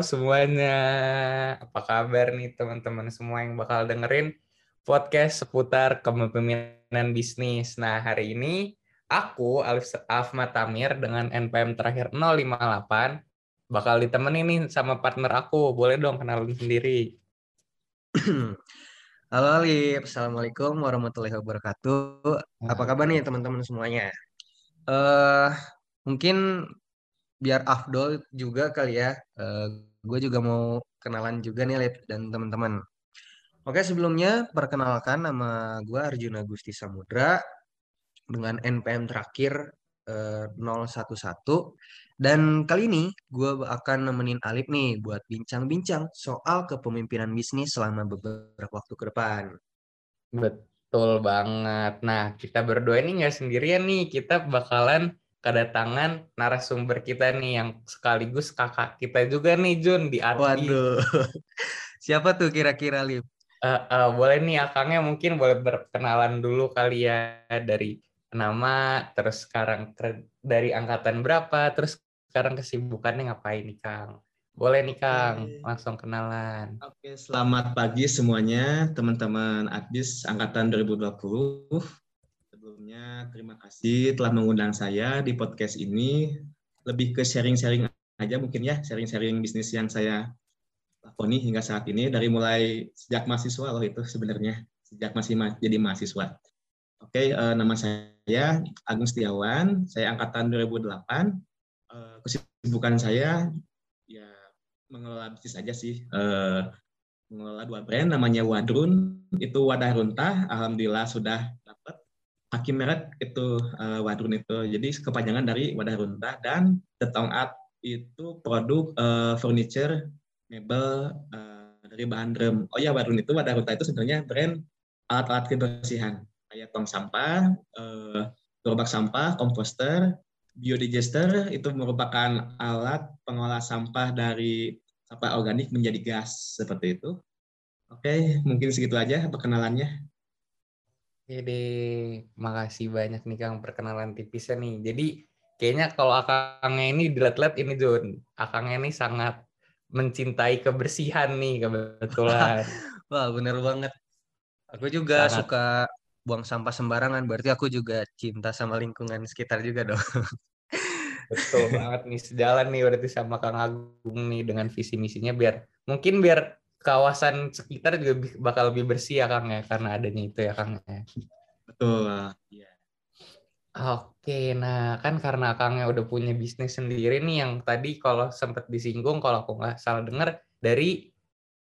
Semuanya, apa kabar nih teman-teman semua yang bakal dengerin podcast seputar kepemimpinan bisnis. Nah, hari ini aku, Alif Ahmad Tamir, dengan NPM terakhir 058, bakal ditemenin nih sama partner aku. Boleh dong kenalin sendiri. Halo Alif, Assalamualaikum warahmatullahi wabarakatuh. Apa kabar nih teman-teman semuanya? Uh, mungkin biar Afdol juga kali ya. Uh, gue juga mau kenalan juga nih Lip dan teman-teman. Oke sebelumnya perkenalkan nama gue Arjuna Gusti Samudra dengan NPM terakhir uh, 011 dan kali ini gue akan nemenin Alip nih buat bincang-bincang soal kepemimpinan bisnis selama beberapa waktu ke depan. Betul banget. Nah kita berdua ini nggak sendirian nih, kita bakalan kedatangan narasumber kita nih yang sekaligus kakak kita juga nih Jun di Arti. Waduh, siapa tuh kira-kira Lip? Uh, uh, boleh nih akangnya mungkin boleh berkenalan dulu kali ya dari nama, terus sekarang dari angkatan berapa, terus sekarang kesibukannya ngapain nih Kang? Boleh nih Kang, Oke. langsung kenalan. Oke, selamat pagi semuanya teman-teman Adbis angkatan 2020 sebelumnya terima kasih telah mengundang saya di podcast ini. Lebih ke sharing-sharing aja mungkin ya, sharing-sharing bisnis yang saya lakoni hingga saat ini dari mulai sejak mahasiswa loh itu sebenarnya sejak masih ma jadi mahasiswa. Oke, uh, nama saya Agung Setiawan, saya angkatan 2008. Uh, kesibukan saya ya mengelola bisnis aja sih. Uh, mengelola dua brand namanya Wadrun, itu wadah runtah, alhamdulillah sudah Hakim Meret itu uh, wadrun itu. Jadi kepanjangan dari wadah runtah dan The Tong Art itu produk uh, furniture mebel uh, dari bahan drum. Oh ya wadrun itu wadah runtah itu sebenarnya brand alat-alat kebersihan kayak tong sampah, uh, gerobak sampah, komposter, biodigester itu merupakan alat pengolah sampah dari sampah organik menjadi gas seperti itu. Oke, mungkin segitu aja perkenalannya. Jadi makasih banyak nih Kang perkenalan tipisnya nih. Jadi kayaknya kalau akangnya ini dilihat-lihat ini Jun, akangnya ini sangat mencintai kebersihan nih kebetulan. Wah bener banget. Aku juga sangat. suka buang sampah sembarangan, berarti aku juga cinta sama lingkungan sekitar juga dong. Betul banget nih, sejalan nih berarti sama Kang Agung nih dengan visi misinya biar mungkin biar kawasan sekitar juga bakal lebih bersih ya Kang ya karena adanya itu ya Kang ya. Betul. Iya. Oke, nah kan karena Kangnya udah punya bisnis sendiri nih yang tadi kalau sempat disinggung kalau aku nggak salah dengar dari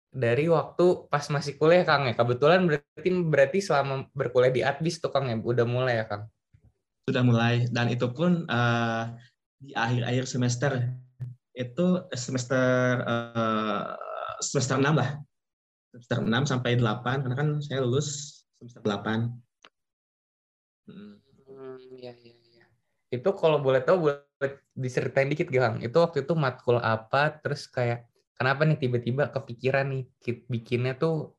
dari waktu pas masih kuliah Kang ya. Kebetulan berarti berarti selama berkuliah di Adbis tuh Kang ya udah mulai ya Kang. Sudah mulai dan itu pun uh, di akhir-akhir semester itu semester uh, semester 6 lah. Semester 6 sampai 8 karena kan saya lulus semester 8. Hmm, ya, ya, ya. Itu kalau boleh tahu boleh diceritain dikit Gang. Itu waktu itu matkul apa terus kayak kenapa nih tiba-tiba kepikiran nih bikinnya tuh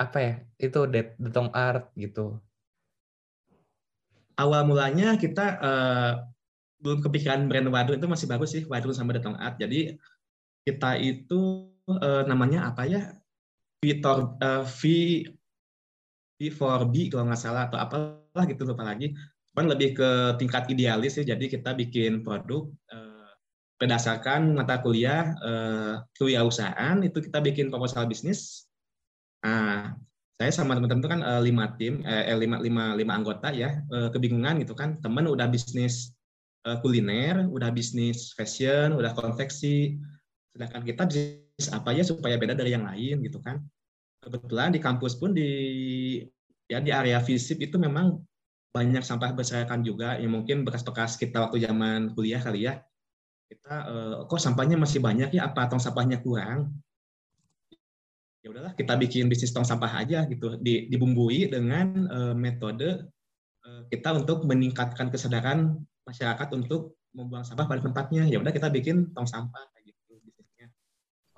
apa ya? Itu detong art gitu. Awal mulanya kita uh, belum kepikiran brand wadon itu masih bagus sih wadon sama detong art. Jadi kita itu uh, namanya apa ya? Vitor uh, V V4B kalau nggak salah atau apalah gitu lupa lagi. Cuman lebih ke tingkat idealis ya. Jadi kita bikin produk uh, berdasarkan mata kuliah uh, kewirausahaan itu kita bikin proposal bisnis. Nah, saya sama teman-teman itu kan lima tim, eh, lima, lima, lima anggota ya, uh, kebingungan gitu kan. Teman udah bisnis kuliner, udah bisnis fashion, udah konveksi, sedangkan kita bisnis apa ya supaya beda dari yang lain gitu kan. Kebetulan di kampus pun di ya di area visip itu memang banyak sampah berserakan juga yang mungkin bekas-bekas kita waktu zaman kuliah kali ya. Kita eh, kok sampahnya masih banyak ya? Apa tong sampahnya kurang? Ya udahlah kita bikin bisnis tong sampah aja gitu. Di, dibumbui dengan uh, metode uh, kita untuk meningkatkan kesadaran masyarakat untuk membuang sampah pada tempatnya. Ya udah kita bikin tong sampah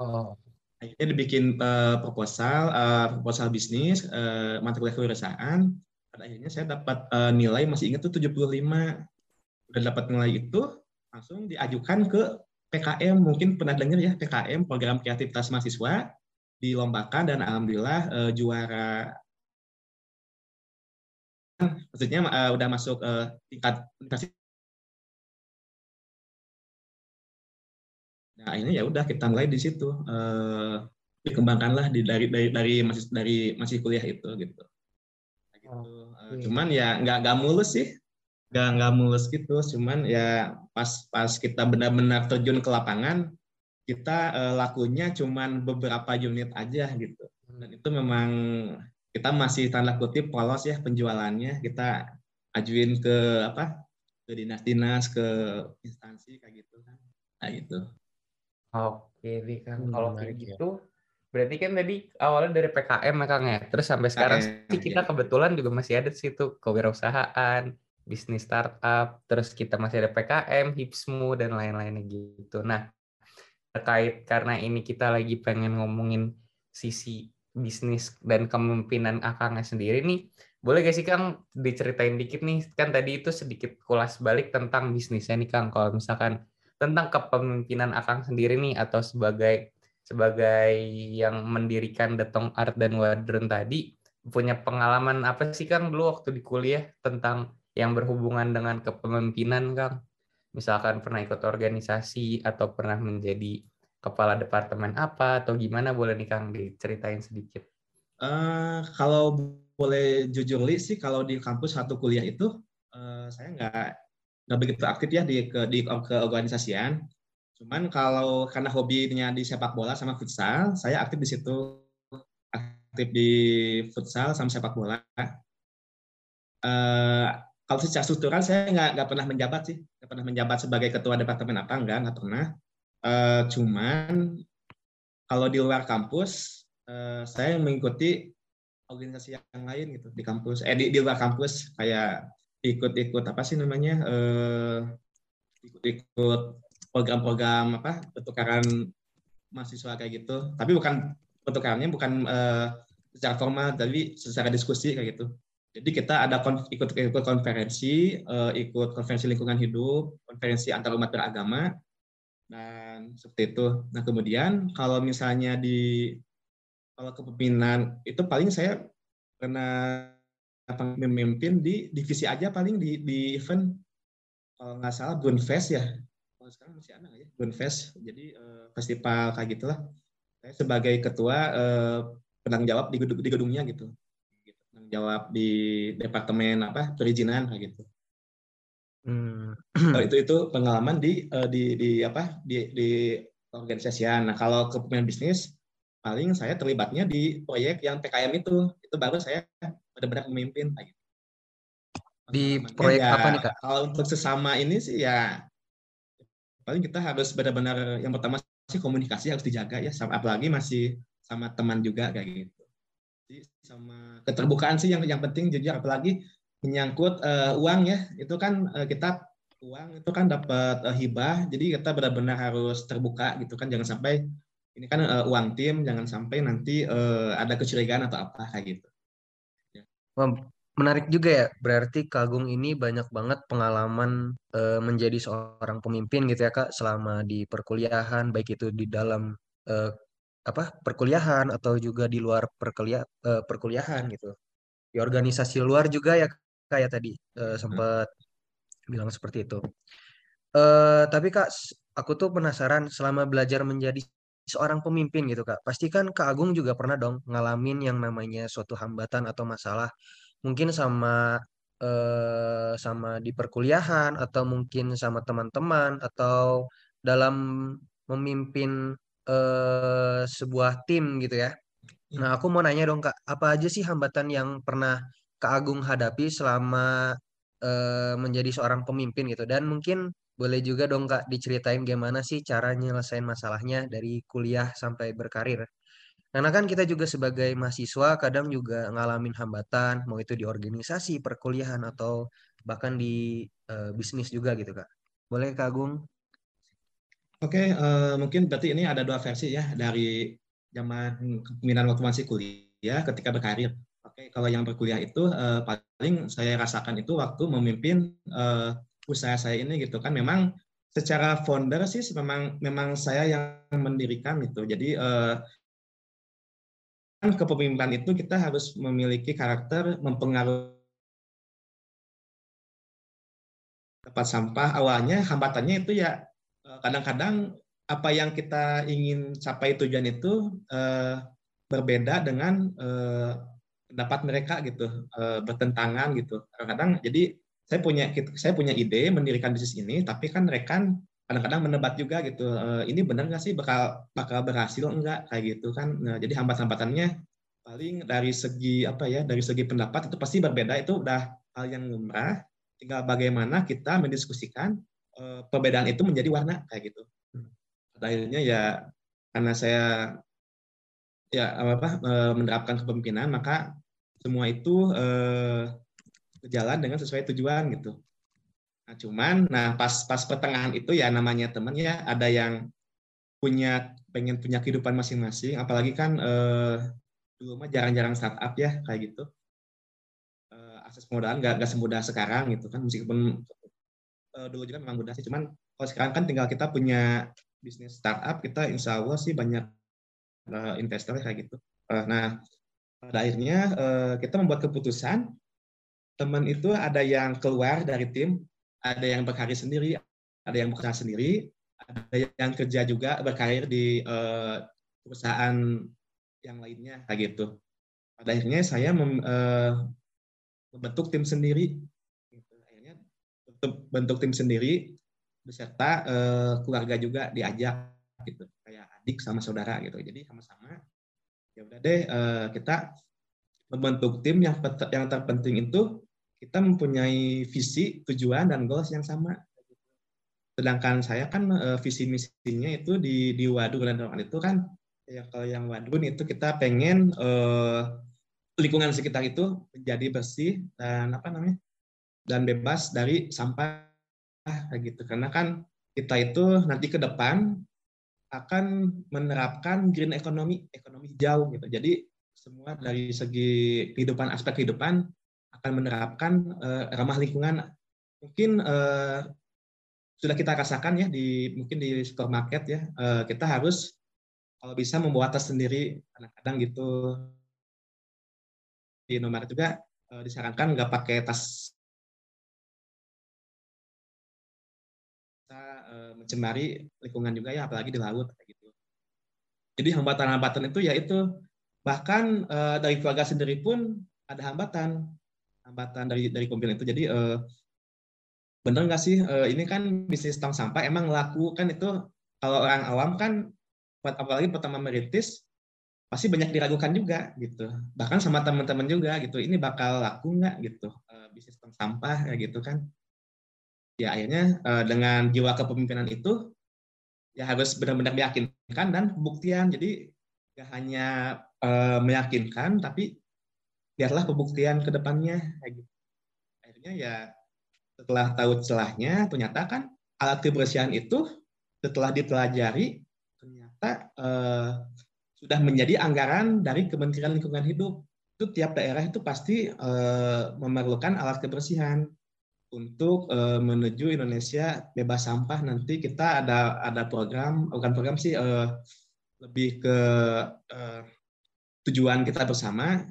Oh. Akhirnya dibikin uh, proposal, uh, proposal bisnis, uh, mata kuliah kewirausahaan. Pada akhirnya saya dapat uh, nilai masih ingat tuh 75. Udah dapat nilai itu, langsung diajukan ke PKM mungkin pernah dengar ya PKM program kreativitas mahasiswa dilombakan dan alhamdulillah uh, juara maksudnya uh, udah masuk uh, tingkat universitas Nah, ini ya udah kita mulai di situ. Uh, dikembangkanlah di, dari dari dari masih dari masih kuliah itu gitu. gitu. Oh, uh, cuman ya nggak nggak mulus sih, nggak nggak mulus gitu. Cuman ya pas pas kita benar-benar terjun ke lapangan, kita uh, lakunya cuman beberapa unit aja gitu. Dan itu memang kita masih tanda kutip polos ya penjualannya. Kita ajuin ke apa ke dinas-dinas ke instansi kayak gitu kan. Nah, gitu. Oke nih Kang, hmm, kalau kayak ya. gitu berarti kan tadi awalnya dari PKM ya Kang ya. Terus sampai sekarang sih kita ya. kebetulan juga masih ada sih situ kewirausahaan, bisnis startup, terus kita masih ada PKM, Hipsmu dan lain-lainnya gitu. Nah, terkait karena ini kita lagi pengen ngomongin sisi bisnis dan kepemimpinan Akangnya sendiri nih, boleh gak sih Kang diceritain dikit nih, kan tadi itu sedikit kulas balik tentang bisnisnya nih Kang, kalau misalkan tentang kepemimpinan Akang sendiri nih atau sebagai sebagai yang mendirikan Detong Art dan Wadron tadi punya pengalaman apa sih Kang dulu waktu di kuliah tentang yang berhubungan dengan kepemimpinan Kang? Misalkan pernah ikut organisasi atau pernah menjadi kepala departemen apa atau gimana boleh nih Kang diceritain sedikit? Uh, kalau boleh jujur li sih kalau di kampus satu kuliah itu uh, saya nggak nggak begitu aktif ya di ke di keorganisasian. Cuman kalau karena hobinya di sepak bola sama futsal, saya aktif di situ aktif di futsal sama sepak bola. Uh, kalau secara struktural saya nggak nggak pernah menjabat sih, nggak pernah menjabat sebagai ketua departemen apa enggak nggak pernah. Uh, cuman kalau di luar kampus uh, saya mengikuti organisasi yang lain gitu di kampus, eh di, di luar kampus kayak ikut-ikut apa sih namanya uh, ikut-ikut program-program apa pertukaran mahasiswa kayak gitu. Tapi bukan pertukarannya bukan uh, secara formal tapi secara diskusi kayak gitu. Jadi kita ada ikut ikut konferensi uh, ikut konferensi lingkungan hidup konferensi antar umat beragama dan seperti itu. Nah kemudian kalau misalnya di kalau kepemimpinan itu paling saya pernah memimpin di divisi aja paling di, di event kalau nggak salah Bunfest ya. Kalau sekarang masih ada nggak ya? Bunfest jadi uh, festival kayak gitulah. Saya sebagai ketua uh, penanggung jawab di, di gedungnya gitu. Penanggung jawab di departemen apa perizinan kayak gitu. Hmm. uh, itu itu pengalaman di uh, di di apa di di organisasian. Nah kalau kepemimpinan bisnis paling saya terlibatnya di proyek yang PKM itu itu baru saya benar-benar memimpin gitu. Di proyek ya, apa nih kak? Kalau untuk sesama ini sih ya paling kita harus benar-benar yang pertama sih komunikasi harus dijaga ya, sama, apalagi masih sama teman juga kayak gitu. Jadi sama keterbukaan sih yang yang penting jujur apalagi menyangkut uh, uang ya itu kan uh, kita uang itu kan dapat uh, hibah jadi kita benar-benar harus terbuka gitu kan jangan sampai ini kan uh, uang tim jangan sampai nanti uh, ada kecurigaan atau apa kayak gitu menarik juga ya. Berarti Kagung ini banyak banget pengalaman e, menjadi seorang pemimpin gitu ya Kak selama di perkuliahan baik itu di dalam e, apa perkuliahan atau juga di luar perkuliah e, perkuliahan gitu. Di organisasi luar juga ya Kak ya tadi e, sempat hmm. bilang seperti itu. E, tapi Kak aku tuh penasaran selama belajar menjadi seorang pemimpin gitu Kak. Pastikan Kak Agung juga pernah dong ngalamin yang namanya suatu hambatan atau masalah mungkin sama eh, sama di perkuliahan atau mungkin sama teman-teman atau dalam memimpin eh, sebuah tim gitu ya. Nah, aku mau nanya dong Kak, apa aja sih hambatan yang pernah Kak Agung hadapi selama eh, menjadi seorang pemimpin gitu dan mungkin boleh juga dong Kak diceritain gimana sih cara nyelesain masalahnya dari kuliah sampai berkarir. Karena kan kita juga sebagai mahasiswa kadang juga ngalamin hambatan, mau itu di organisasi, perkuliahan, atau bahkan di uh, bisnis juga gitu Kak. Boleh Kak Agung? Oke, uh, mungkin berarti ini ada dua versi ya dari zaman kepemimpinan waktu masih kuliah ketika berkarir. Oke, kalau yang berkuliah itu uh, paling saya rasakan itu waktu memimpin uh, usaha saya ini gitu kan. Memang secara founder sih memang memang saya yang mendirikan itu. Jadi uh, kepemimpinan itu kita harus memiliki karakter mempengaruhi tempat sampah. Awalnya hambatannya itu ya eh, kadang-kadang apa yang kita ingin capai tujuan itu uh, berbeda dengan uh, pendapat mereka gitu uh, bertentangan gitu. Kadang-kadang jadi saya punya saya punya ide mendirikan bisnis ini tapi kan rekan kadang-kadang menebat juga gitu e, ini benar nggak sih bakal bakal berhasil enggak kayak gitu kan. Nah, jadi hambat-hambatannya paling dari segi apa ya dari segi pendapat itu pasti berbeda. Itu udah hal yang lumrah. Tinggal bagaimana kita mendiskusikan e, perbedaan itu menjadi warna kayak gitu. Akhirnya ya karena saya ya apa e, menerapkan kepemimpinan maka semua itu eh, berjalan dengan sesuai tujuan gitu. Nah, cuman nah pas pas pertengahan itu ya namanya teman ya ada yang punya pengen punya kehidupan masing-masing apalagi kan eh, dulu mah jarang-jarang startup ya kayak gitu. Eh, akses modal nggak nggak semudah sekarang gitu kan meskipun eh, dulu juga memang mudah sih cuman kalau sekarang kan tinggal kita punya bisnis startup kita insya Allah sih banyak uh, investor kayak gitu. Uh, nah pada akhirnya uh, kita membuat keputusan teman itu ada yang keluar dari tim, ada yang berkarir sendiri, ada yang bekerja sendiri, ada yang kerja juga berkarir di uh, perusahaan yang lainnya kayak gitu. Pada akhirnya saya mem, uh, membentuk tim sendiri. Gitu. Akhirnya bentuk, bentuk tim sendiri beserta uh, keluarga juga diajak gitu, kayak adik sama saudara gitu. Jadi sama-sama ya udah deh uh, kita membentuk tim yang yang terpenting itu kita mempunyai visi, tujuan, dan goals yang sama. Sedangkan saya kan uh, visi misinya itu di di Waduk dan itu kan ya kalau yang Waduk itu kita pengen uh, lingkungan sekitar itu menjadi bersih dan apa namanya dan bebas dari sampah gitu. Karena kan kita itu nanti ke depan akan menerapkan green economy, ekonomi hijau gitu. Jadi semua dari segi kehidupan aspek kehidupan akan menerapkan uh, ramah lingkungan mungkin uh, sudah kita rasakan ya di mungkin di supermarket ya uh, kita harus kalau bisa membawa tas sendiri kadang-kadang gitu. Di nomor juga uh, disarankan nggak pakai tas uh, mencemari lingkungan juga ya apalagi di laut kayak gitu. Jadi hambatan-hambatan itu yaitu bahkan uh, dari keluarga sendiri pun ada hambatan hambatan dari dari kompilan itu. Jadi uh, bener nggak sih uh, ini kan bisnis tong sampah emang laku kan itu kalau orang awam kan apalagi pertama merintis pasti banyak diragukan juga gitu. Bahkan sama teman-teman juga gitu. Ini bakal laku nggak gitu uh, bisnis tong sampah kayak gitu kan. Ya akhirnya uh, dengan jiwa kepemimpinan itu ya harus benar-benar meyakinkan dan pembuktian. Jadi nggak hanya uh, meyakinkan tapi biarlah pembuktian ke depannya. Gitu. akhirnya ya setelah tahu celahnya ternyata kan alat kebersihan itu setelah dipelajari ternyata eh, sudah menjadi anggaran dari Kementerian Lingkungan Hidup. Itu tiap daerah itu pasti eh, memerlukan alat kebersihan untuk eh, menuju Indonesia bebas sampah. Nanti kita ada ada program bukan program sih eh, lebih ke eh, tujuan kita bersama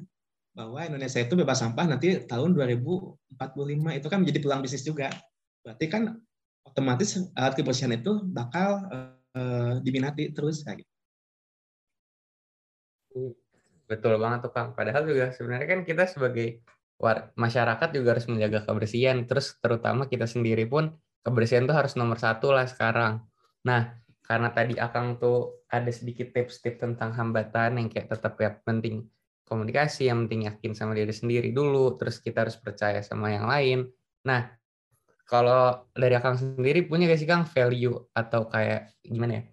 bahwa Indonesia itu bebas sampah nanti tahun 2045 itu kan menjadi peluang bisnis juga. Berarti kan otomatis alat kebersihan itu bakal uh, diminati terus kayak gitu. Betul banget tuh Kang. Padahal juga sebenarnya kan kita sebagai masyarakat juga harus menjaga kebersihan. Terus terutama kita sendiri pun kebersihan tuh harus nomor satu lah sekarang. Nah, karena tadi Akang tuh ada sedikit tips-tips tentang hambatan yang kayak tetap ya penting komunikasi, yang penting yakin sama diri sendiri dulu, terus kita harus percaya sama yang lain. Nah, kalau dari Akang sendiri punya gak sih Kang value atau kayak gimana ya?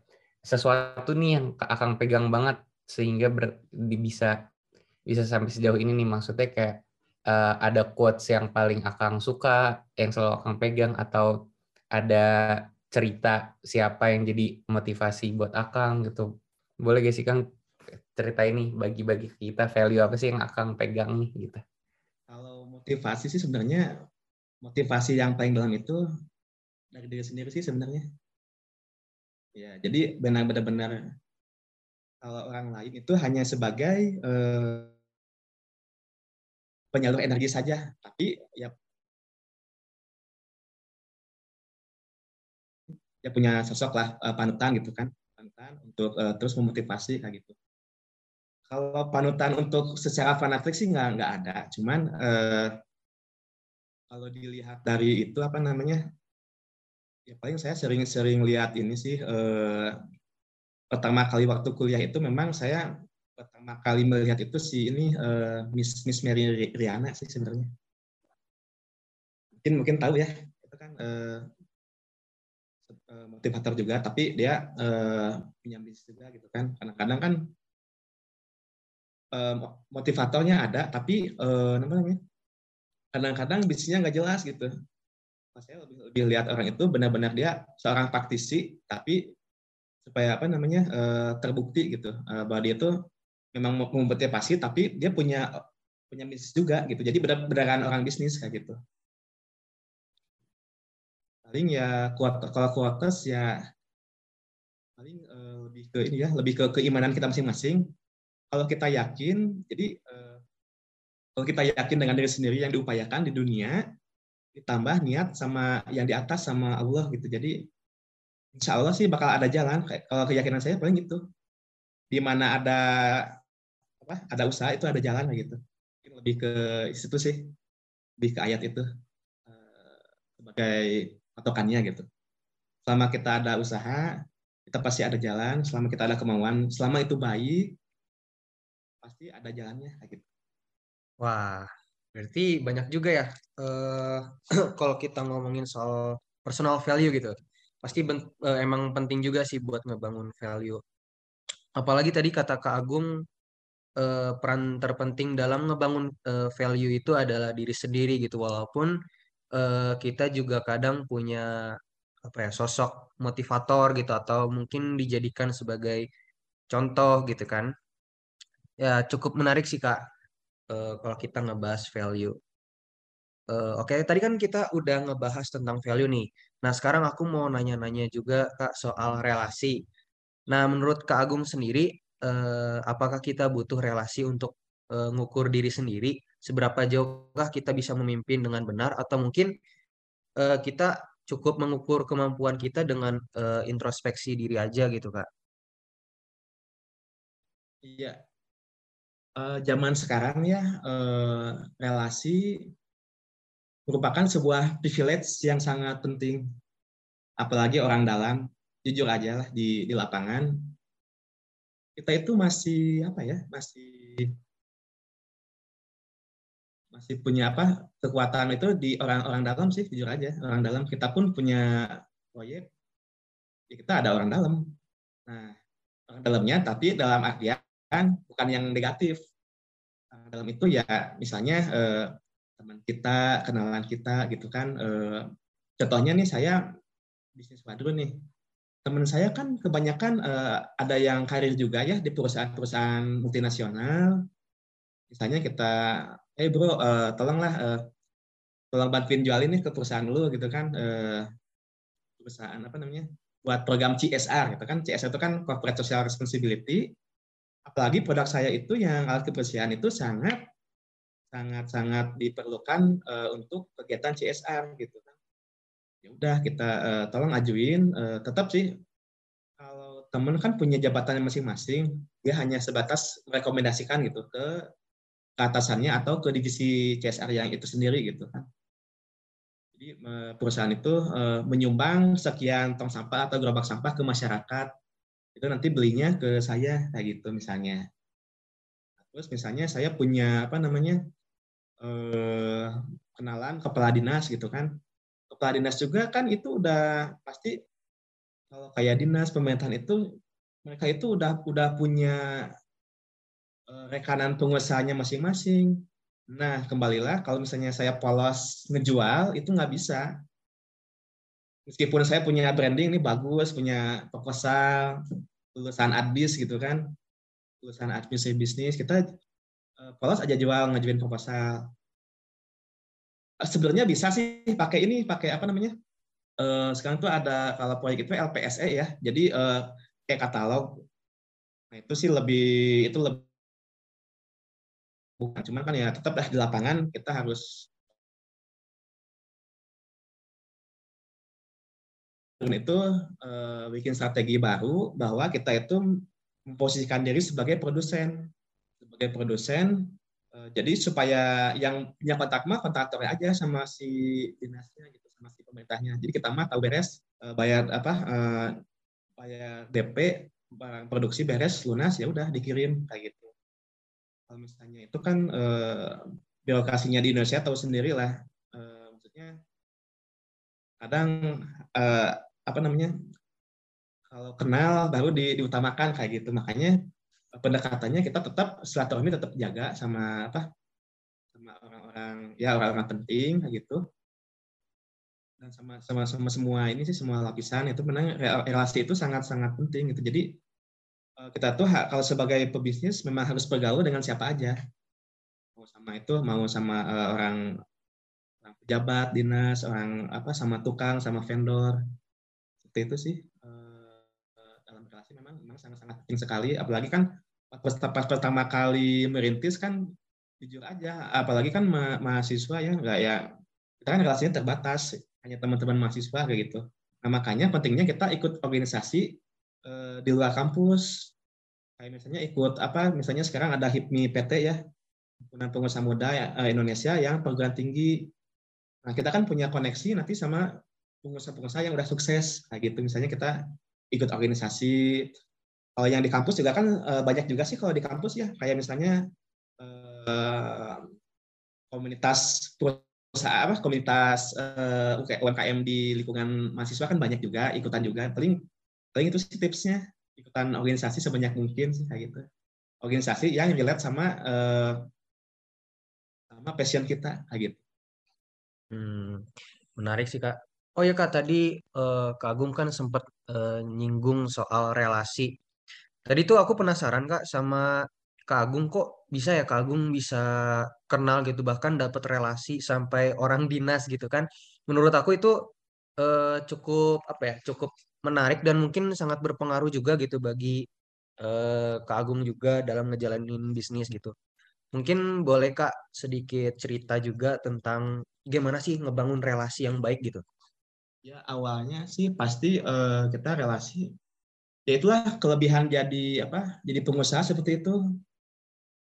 Sesuatu nih yang Akang pegang banget sehingga ber, bisa bisa sampai sejauh ini nih maksudnya kayak uh, ada quotes yang paling Akang suka, yang selalu Akang pegang atau ada cerita siapa yang jadi motivasi buat Akang gitu. Boleh gak sih Kang cerita ini bagi-bagi kita value apa sih yang akan pegang nih gitu. Kalau motivasi sih sebenarnya motivasi yang paling dalam itu dari diri sendiri sih sebenarnya. Ya, jadi benar-benar kalau orang lain itu hanya sebagai eh, penyalur energi saja, tapi ya ya punya sosok lah uh, panutan gitu kan panutan untuk uh, terus memotivasi kayak gitu kalau panutan untuk secara fanatik sih nggak nggak ada. Cuman uh, kalau dilihat dari itu apa namanya ya paling saya sering-sering lihat ini sih uh, pertama kali waktu kuliah itu memang saya pertama kali melihat itu si ini uh, Miss Miss Mary Riana sih sebenarnya. Mungkin mungkin tahu ya itu kan uh, Eh, motivator juga tapi dia uh, punya bisnis juga gitu kan. Kadang-kadang kan motivatornya ada tapi apa namanya kadang-kadang bisnisnya nggak jelas gitu. Saya lebih, lebih lihat orang itu benar-benar dia seorang praktisi tapi supaya apa namanya uh, terbukti gitu uh, bahwa dia itu memang memotivasi tapi dia punya punya bisnis juga gitu. Jadi benar-benar orang bisnis kayak gitu. Paling ya kuat kalau kuatas ya paling lebih ke ini ya lebih ke keimanan kita masing-masing kalau kita yakin jadi uh, kalau kita yakin dengan diri sendiri yang diupayakan di dunia ditambah niat sama yang di atas sama Allah gitu. Jadi insya Allah sih bakal ada jalan. Kalau keyakinan saya paling gitu. Di mana ada apa ada usaha itu ada jalan gitu. Lebih ke situ sih. Lebih ke ayat itu. Uh, sebagai patokannya gitu. Selama kita ada usaha, kita pasti ada jalan. Selama kita ada kemauan, selama itu baik, pasti ada jalannya gitu. Wah, berarti banyak juga ya. Uh, kalau kita ngomongin soal personal value gitu, pasti ben, uh, emang penting juga sih buat ngebangun value. Apalagi tadi kata Kak Agung, uh, peran terpenting dalam ngebangun uh, value itu adalah diri sendiri gitu. Walaupun uh, kita juga kadang punya apa ya sosok motivator gitu atau mungkin dijadikan sebagai contoh gitu kan ya cukup menarik sih kak uh, kalau kita ngebahas value. Uh, oke okay, tadi kan kita udah ngebahas tentang value nih. Nah sekarang aku mau nanya-nanya juga kak soal relasi. Nah menurut kak Agung sendiri uh, apakah kita butuh relasi untuk uh, ngukur diri sendiri? Seberapa jauhkah kita bisa memimpin dengan benar? Atau mungkin uh, kita cukup mengukur kemampuan kita dengan uh, introspeksi diri aja gitu kak? Iya uh, zaman sekarang ya uh, relasi merupakan sebuah privilege yang sangat penting. Apalagi orang dalam jujur aja lah di di lapangan. Kita itu masih apa ya masih masih punya apa kekuatan itu di orang-orang dalam sih jujur aja. Orang dalam kita pun punya proyek ya kita ada orang dalam. Nah orang dalamnya tapi dalam artian bukan yang negatif dalam itu ya misalnya eh, teman kita kenalan kita gitu kan eh, contohnya nih saya bisnis wadru nih. Teman saya kan kebanyakan eh, ada yang karir juga ya di perusahaan-perusahaan multinasional. Misalnya kita eh hey bro uh, tolonglah uh, tolong bantuin jualin nih ke perusahaan lu gitu kan uh, perusahaan apa namanya buat program CSR gitu kan. CSR itu kan corporate social responsibility apalagi produk saya itu yang alat kebersihan itu sangat sangat sangat diperlukan uh, untuk kegiatan CSR gitu kan ya udah kita uh, tolong ajuin uh, tetap sih kalau temen kan punya jabatan masing-masing dia hanya sebatas merekomendasikan gitu ke atasannya atau ke divisi CSR yang itu sendiri gitu kan. Jadi perusahaan itu menyumbang sekian tong sampah atau gerobak sampah ke masyarakat. Itu nanti belinya ke saya kayak gitu misalnya. Terus misalnya saya punya apa namanya eh, kenalan kepala dinas gitu kan. Kepala dinas juga kan itu udah pasti kalau kayak dinas pemerintahan itu mereka itu udah udah punya Eh, rekanan pengusahanya masing-masing. Nah, kembalilah kalau misalnya saya polos ngejual, itu nggak bisa. Meskipun saya punya branding ini bagus, punya proposal, lulusan adbis gitu kan, lulusan adbis bisnis, kita eh, polos aja jual, ngajuin proposal. Eh, sebenarnya bisa sih pakai ini, pakai apa namanya, uh, sekarang tuh ada kalau proyek itu LPSE ya. Jadi uh, kayak katalog. Nah, itu sih lebih itu lebih bukan cuman kan ya tetap di lapangan kita harus itu uh, bikin strategi baru bahwa kita itu memposisikan diri sebagai produsen. Sebagai produsen uh, jadi supaya yang punya kontak mah kontraktornya aja sama si dinasnya gitu sama si pemerintahnya. Jadi kita mah tahu beres uh, bayar apa uh, bayar DP barang produksi beres lunas ya udah dikirim kayak gitu. Kalau misalnya itu kan uh, birokrasinya di Indonesia tahu sendiri lah uh, maksudnya kadang apa namanya kalau kenal baru di, diutamakan kayak gitu. Makanya pendekatannya kita tetap silaturahmi tetap jaga sama apa sama orang-orang ya orang-orang penting kayak gitu. Dan sama sama sama semua ini sih semua lapisan itu memang relasi itu sangat sangat penting gitu. Jadi eh, kita tuh kalau sebagai pebisnis memang harus bergaul dengan siapa aja. Mau sama itu mau sama uh, orang orang pejabat dinas orang apa sama tukang sama vendor itu sih. Uh, dalam relasi memang memang sangat-sangat penting sekali. Apalagi kan pas, pas pertama kali merintis kan jujur aja apalagi kan ma mahasiswa ya nggak ya kita kan relasinya terbatas hanya teman-teman mahasiswa kayak gitu. Nah makanya pentingnya kita ikut organisasi uh, di luar kampus. Kayak misalnya ikut apa misalnya sekarang ada HIPMI PT ya himpunan pengusaha muda Indonesia yang perguruan tinggi. Nah kita kan punya koneksi nanti sama pengusaha-pengusaha yang udah sukses. Kayak gitu misalnya kita ikut organisasi. Kalau yang di kampus juga kan uh, banyak juga sih kalau di kampus ya. Kayak misalnya uh, komunitas perusahaan apa komunitas uh, UMKM di lingkungan mahasiswa kan banyak juga ikutan juga. Paling paling itu sih tipsnya ikutan organisasi sebanyak mungkin sih kayak gitu. Organisasi yang relate sama sama passion kita kayak gitu. Hmm, menarik sih kak. Oh ya Kak, tadi uh, Kak Agung kan sempat uh, nyinggung soal relasi. Tadi tuh aku penasaran Kak sama Kak Agung kok bisa ya Kak Agung bisa kenal gitu bahkan dapat relasi sampai orang dinas gitu kan. Menurut aku itu uh, cukup apa ya? Cukup menarik dan mungkin sangat berpengaruh juga gitu bagi uh, Kak Agung juga dalam ngejalanin bisnis gitu. Mungkin boleh Kak sedikit cerita juga tentang gimana sih ngebangun relasi yang baik gitu. Ya awalnya sih pasti uh, kita relasi. Ya itulah kelebihan jadi apa? Jadi pengusaha seperti itu.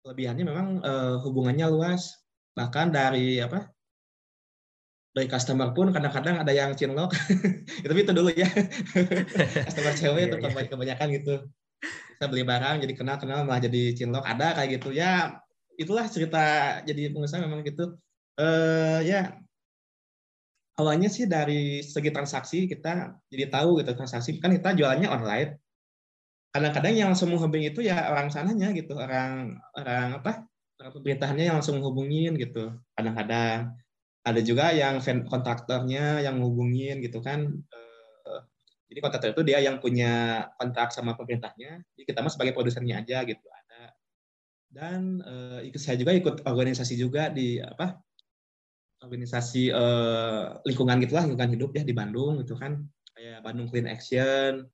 Kelebihannya memang uh, hubungannya luas. Bahkan dari apa? Dari customer pun kadang-kadang ada yang cinlok. Tapi itu dulu ya. customer cewek itu iya, iya. kebanyakan gitu. Kita beli barang jadi kenal-kenal malah jadi cinlok. Ada kayak gitu. Ya itulah cerita jadi pengusaha memang gitu. Uh, ya awalnya sih dari segi transaksi kita jadi tahu gitu transaksi kan kita jualannya online. Kadang-kadang yang langsung menghubungi itu ya orang sananya gitu orang orang apa orang pemerintahannya yang langsung menghubungin gitu. Kadang-kadang ada juga yang kontraktornya yang menghubungin gitu kan. Eh, jadi kontraktor itu dia yang punya kontrak sama pemerintahnya jadi kita mah sebagai produsennya aja gitu ada. Dan eh, saya juga ikut organisasi juga di apa organisasi uh, lingkungan gitulah lingkungan hidup ya di Bandung gitu kan. Kayak Bandung Clean Action.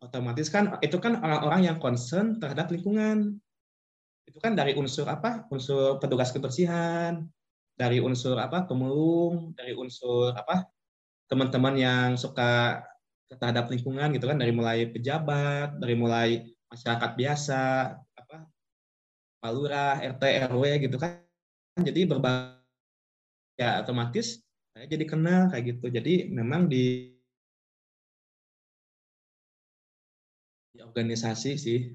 Otomatis kan itu kan orang-orang yang concern terhadap lingkungan. Itu kan dari unsur apa? Unsur petugas kebersihan dari unsur apa? Pemulung dari unsur apa? Teman-teman yang suka terhadap lingkungan gitu kan dari mulai pejabat dari mulai masyarakat biasa apa? Palura RT RW gitu kan. Jadi berbagai ya otomatis saya jadi kenal kayak gitu. Jadi memang di, organisasi sih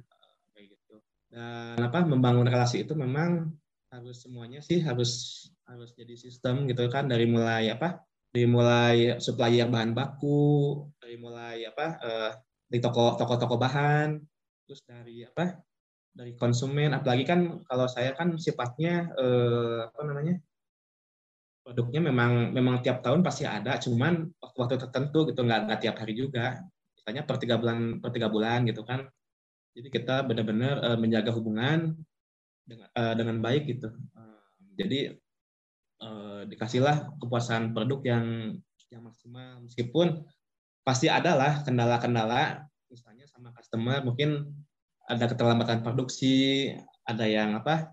kayak gitu. Dan apa membangun relasi itu memang harus semuanya sih harus harus jadi sistem gitu kan dari mulai apa dari mulai supplier bahan baku dari mulai apa uh, dari toko toko toko bahan terus dari apa dari konsumen apalagi kan kalau saya kan sifatnya uh, apa namanya produknya memang memang tiap tahun pasti ada, cuman waktu-waktu tertentu gitu nggak nggak tiap hari juga. Misalnya per tiga bulan per tiga bulan gitu kan. Jadi kita benar-benar uh, menjaga hubungan dengan uh, dengan baik gitu. Uh, jadi uh, dikasihlah kepuasan produk yang yang maksimal meskipun pasti ada lah kendala-kendala misalnya sama customer mungkin ada keterlambatan produksi ada yang apa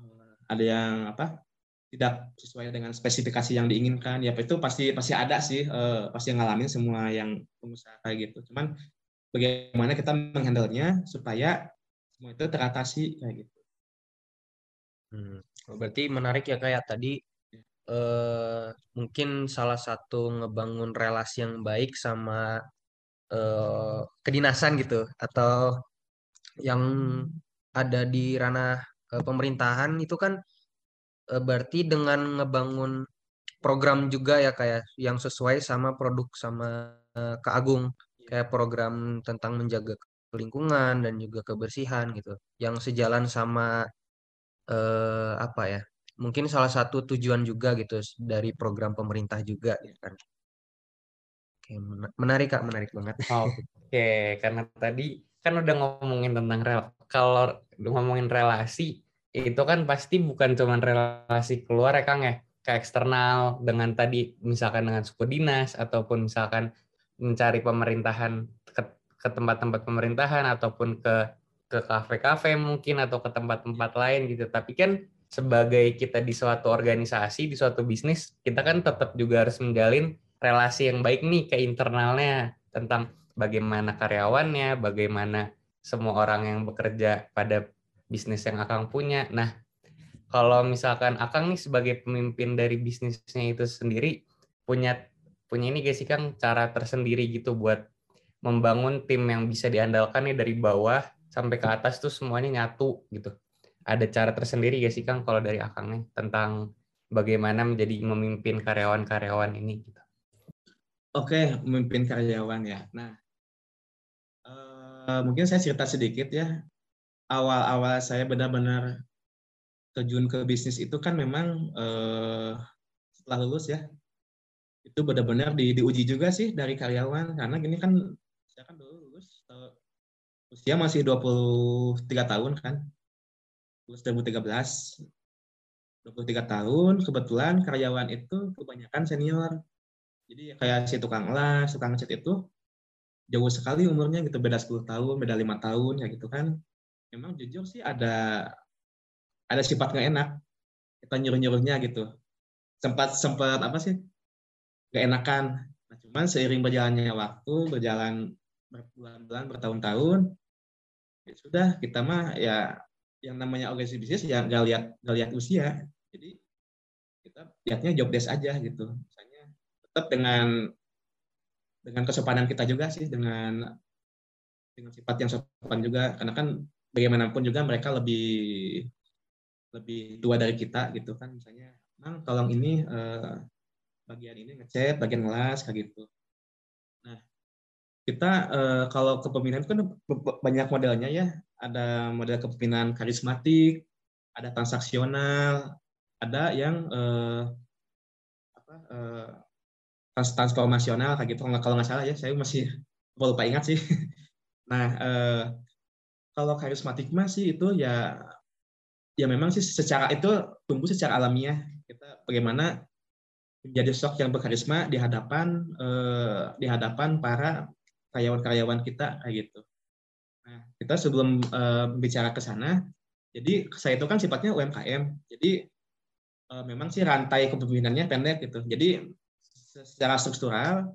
eh, ada yang apa tidak sesuai dengan spesifikasi yang diinginkan. Ya itu pasti pasti ada sih uh, pasti ngalamin semua yang pengusaha gitu. Cuman bagaimana kita menghandle-nya supaya semua itu teratasi kayak gitu. Hmm. Oh, berarti menarik ya kayak tadi uh, mungkin salah satu ngebangun relasi yang baik sama uh, kedinasan gitu atau yang ada di ranah pemerintahan itu kan berarti dengan ngebangun program juga ya kayak yang sesuai sama produk sama uh, Kak Agung. Kayak program tentang menjaga lingkungan dan juga kebersihan gitu. Yang sejalan sama uh, apa ya mungkin salah satu tujuan juga gitu dari program pemerintah juga gitu kan. Oke, menarik kak menarik banget. Oke karena tadi kan udah ngomongin tentang rel kalau ngomongin relasi itu kan pasti bukan cuma relasi keluar ya Kang ya. Ke eksternal dengan tadi misalkan dengan suku dinas ataupun misalkan mencari pemerintahan ke, ke tempat-tempat pemerintahan ataupun ke ke kafe-kafe mungkin atau ke tempat-tempat lain gitu. Tapi kan sebagai kita di suatu organisasi di suatu bisnis kita kan tetap juga harus menjalin relasi yang baik nih ke internalnya tentang bagaimana karyawannya, bagaimana semua orang yang bekerja pada bisnis yang Akang punya. Nah, kalau misalkan Akang nih sebagai pemimpin dari bisnisnya itu sendiri punya punya ini guys sih Kang cara tersendiri gitu buat membangun tim yang bisa diandalkan nih dari bawah sampai ke atas tuh semuanya nyatu gitu. Ada cara tersendiri gak sih Kang kalau dari Akang nih tentang bagaimana menjadi memimpin karyawan-karyawan ini gitu. Oke, memimpin karyawan ya. Nah, Eh, mungkin saya cerita sedikit ya. Awal-awal saya benar-benar terjun ke bisnis itu kan memang uh, setelah lulus ya. Itu benar-benar di, diuji juga sih dari karyawan karena gini kan saya kan dulu lulus uh, usia masih 23 tahun kan. Lulus 2013. 23 tahun, kebetulan karyawan itu kebanyakan senior. Jadi kayak si tukang las, tukang cat itu jauh sekali umurnya gitu beda 10 tahun beda lima tahun ya gitu kan memang jujur sih ada ada sifat nggak enak kita nyuruh nyuruhnya gitu. Sempat sempat apa sih? Nggak enakan. Nah, cuman seiring berjalannya waktu berjalan berbulan-bulan bertahun-tahun ya sudah kita mah ya yang namanya organisasi bisnis ya nggak lihat nggak lihat usia. Jadi kita lihatnya job desk aja gitu. Misalnya tetap dengan dengan kesopanan kita juga sih dengan dengan sifat yang sopan juga. Karena kan bagaimanapun juga mereka lebih lebih tua dari kita gitu kan. Misalnya mang tolong ini eh, bagian ini ngecat bagian ngelas kayak gitu. Nah kita eh, kalau kepemimpinan kan banyak modelnya ya. Ada model kepemimpinan karismatik ada transaksional ada yang eh, apa eh, transformasional kayak gitu. Kalau nggak salah ya saya masih lupa ingat sih. Nah eh, kalau karismatik mah sih itu ya ya memang sih secara itu tumbuh secara alamiah. Kita bagaimana menjadi sosok yang berkarisma di hadapan eh, di hadapan para karyawan-karyawan kita kayak gitu. Nah kita sebelum eh, bicara ke sana jadi saya itu kan sifatnya UMKM jadi eh, memang sih rantai kepemimpinannya pendek gitu. Jadi secara struktural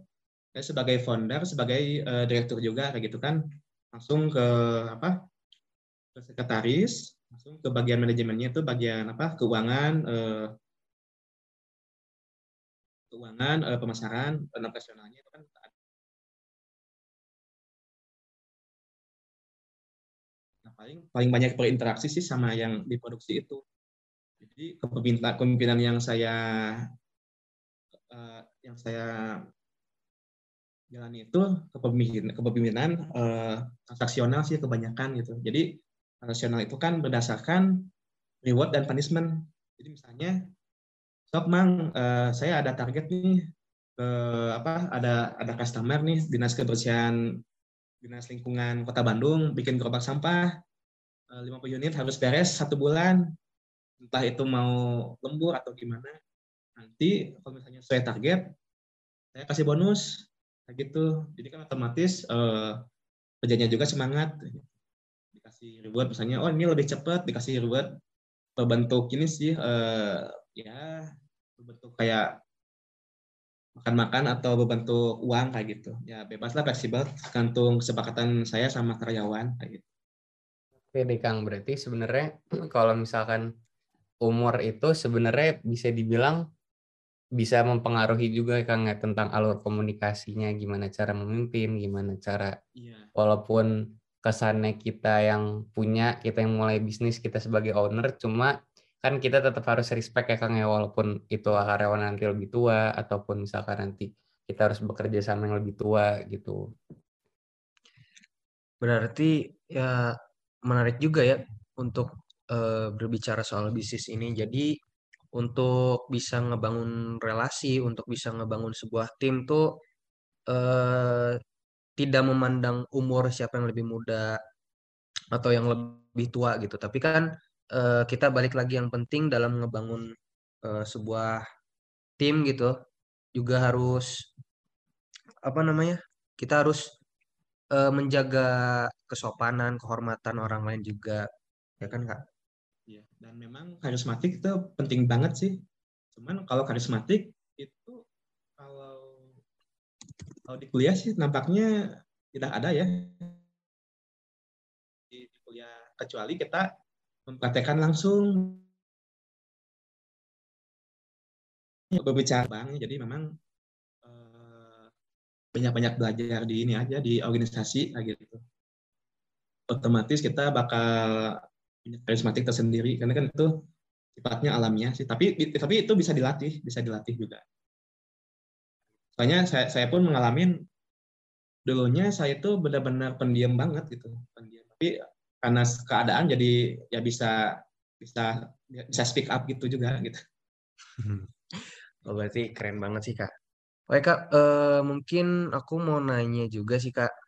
saya sebagai founder sebagai uh, direktur juga kayak gitu kan langsung ke apa ke sekretaris langsung ke bagian manajemennya itu bagian apa keuangan uh, keuangan uh, pemasaran operasionalnya itu kan nah, paling paling banyak berinteraksi sih sama yang diproduksi itu. Jadi kepemimpinan yang saya uh, yang saya jalani itu kepemimpinan, kepemimpinan uh, transaksional sih kebanyakan gitu. Jadi transaksional itu kan berdasarkan reward dan punishment. Jadi misalnya, sok mang, uh, saya ada target nih, uh, apa ada ada customer nih dinas kebersihan dinas lingkungan kota Bandung bikin gerobak sampah uh, 50 unit harus beres satu bulan entah itu mau lembur atau gimana nanti kalau misalnya sesuai target saya kasih bonus gitu. Jadi kan otomatis uh, kerjanya juga semangat. Dikasih reward misalnya oh ini lebih cepat dikasih reward. Berbentuk ini sih uh, ya berbentuk kayak makan-makan atau berbentuk uang kayak gitu. Ya bebas lah fleksibel. Tergantung kesepakatan saya sama karyawan kayak gitu. Oke deh Kang. Berarti sebenarnya kalau misalkan umur itu sebenarnya bisa dibilang bisa mempengaruhi juga Kang ya tentang alur komunikasinya gimana cara memimpin gimana cara iya. walaupun kesannya kita yang punya kita yang mulai bisnis kita sebagai owner cuma kan kita tetap harus respect ya Kang ya walaupun itu karyawan nanti lebih tua ataupun misalkan nanti kita harus bekerja sama yang lebih tua gitu. Berarti ya menarik juga ya untuk uh, berbicara soal bisnis ini. Jadi untuk bisa ngebangun relasi, untuk bisa ngebangun sebuah tim tuh uh, tidak memandang umur siapa yang lebih muda atau yang lebih tua gitu. Tapi kan uh, kita balik lagi yang penting dalam ngebangun uh, sebuah tim gitu juga harus apa namanya kita harus uh, menjaga kesopanan kehormatan orang lain juga ya kan kak dan memang karismatik itu penting banget sih. Cuman kalau karismatik itu kalau kalau di kuliah sih nampaknya tidak ada ya. Di, kuliah kecuali kita mempraktekkan langsung berbicara bang jadi memang eh, banyak-banyak belajar di ini aja di organisasi gitu otomatis kita bakal karismatik tersendiri. Karena kan itu sifatnya alamiah sih. Tapi tapi itu bisa dilatih bisa dilatih juga. Soalnya saya saya pun mengalami dulunya saya itu benar-benar pendiam banget gitu. Pendiam. Tapi karena keadaan jadi ya bisa bisa bisa speak up gitu juga gitu. Oh, berarti keren banget sih kak. Oke kak, uh, mungkin aku mau nanya juga sih kak. eh,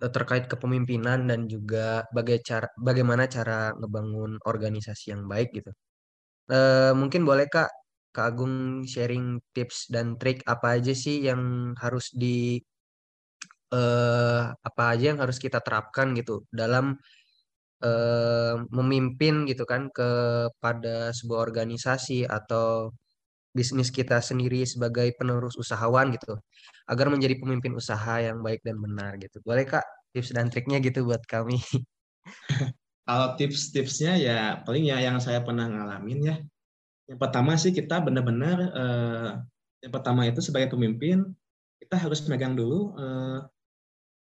terkait kepemimpinan dan juga baga cara, bagaimana cara ngebangun organisasi yang baik gitu. Uh, mungkin boleh kak, kak Agung sharing tips dan trik apa aja sih yang harus di uh, apa aja yang harus kita terapkan gitu dalam eh, memimpin gitu kan kepada sebuah organisasi atau bisnis kita sendiri sebagai penerus usahawan gitu agar menjadi pemimpin usaha yang baik dan benar gitu. Boleh kak tips dan triknya gitu buat kami? Kalau tips-tipsnya ya paling ya yang saya pernah ngalamin ya. Yang pertama sih kita benar-benar eh, yang pertama itu sebagai pemimpin kita harus megang dulu eh,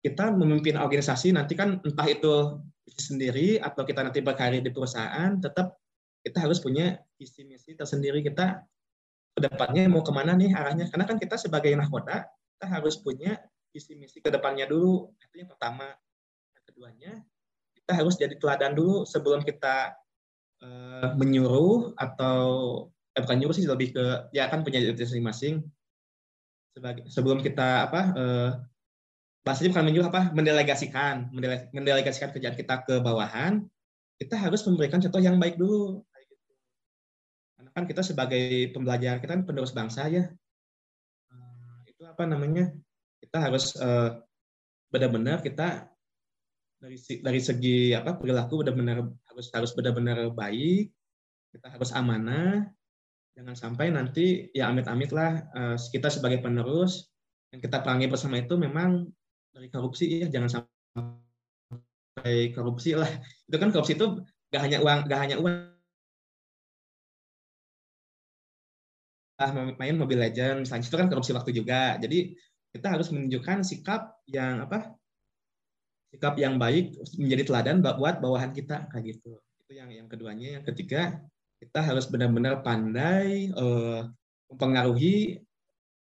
kita memimpin organisasi nanti kan entah itu sendiri atau kita nanti berkarir di perusahaan, tetap kita harus punya visi misi tersendiri. Kita ke depannya mau ke mana nih arahnya. Karena kan kita sebagai nahkoda, kita harus punya visi misi ke depannya dulu. Itu yang pertama. Yang keduanya, kita harus jadi teladan dulu sebelum kita uh, menyuruh atau eh, bukan nyuruh sih lebih ke ya kan punya masing-masing. Sebagai sebelum kita apa uh, bahasanya bukan menyuruh apa mendelegasikan mendelegasikan kerjaan kita ke bawahan kita harus memberikan contoh yang baik dulu kan kita sebagai pembelajar kita kan penerus bangsa ya. Eh, itu apa namanya? Kita harus uh, benar-benar kita dari dari segi apa perilaku benar-benar harus harus benar-benar baik kita harus amanah. Jangan sampai nanti ya amit-amit lah uh, kita sebagai penerus yang kita perangi bersama itu memang dari korupsi ya jangan sampai korupsi lah. Itu kan korupsi itu gak hanya uang gak hanya uang main Mobile Legends misalnya itu kan korupsi waktu juga jadi kita harus menunjukkan sikap yang apa sikap yang baik menjadi teladan buat bawahan kita kayak gitu itu yang yang keduanya yang ketiga kita harus benar-benar pandai uh, mempengaruhi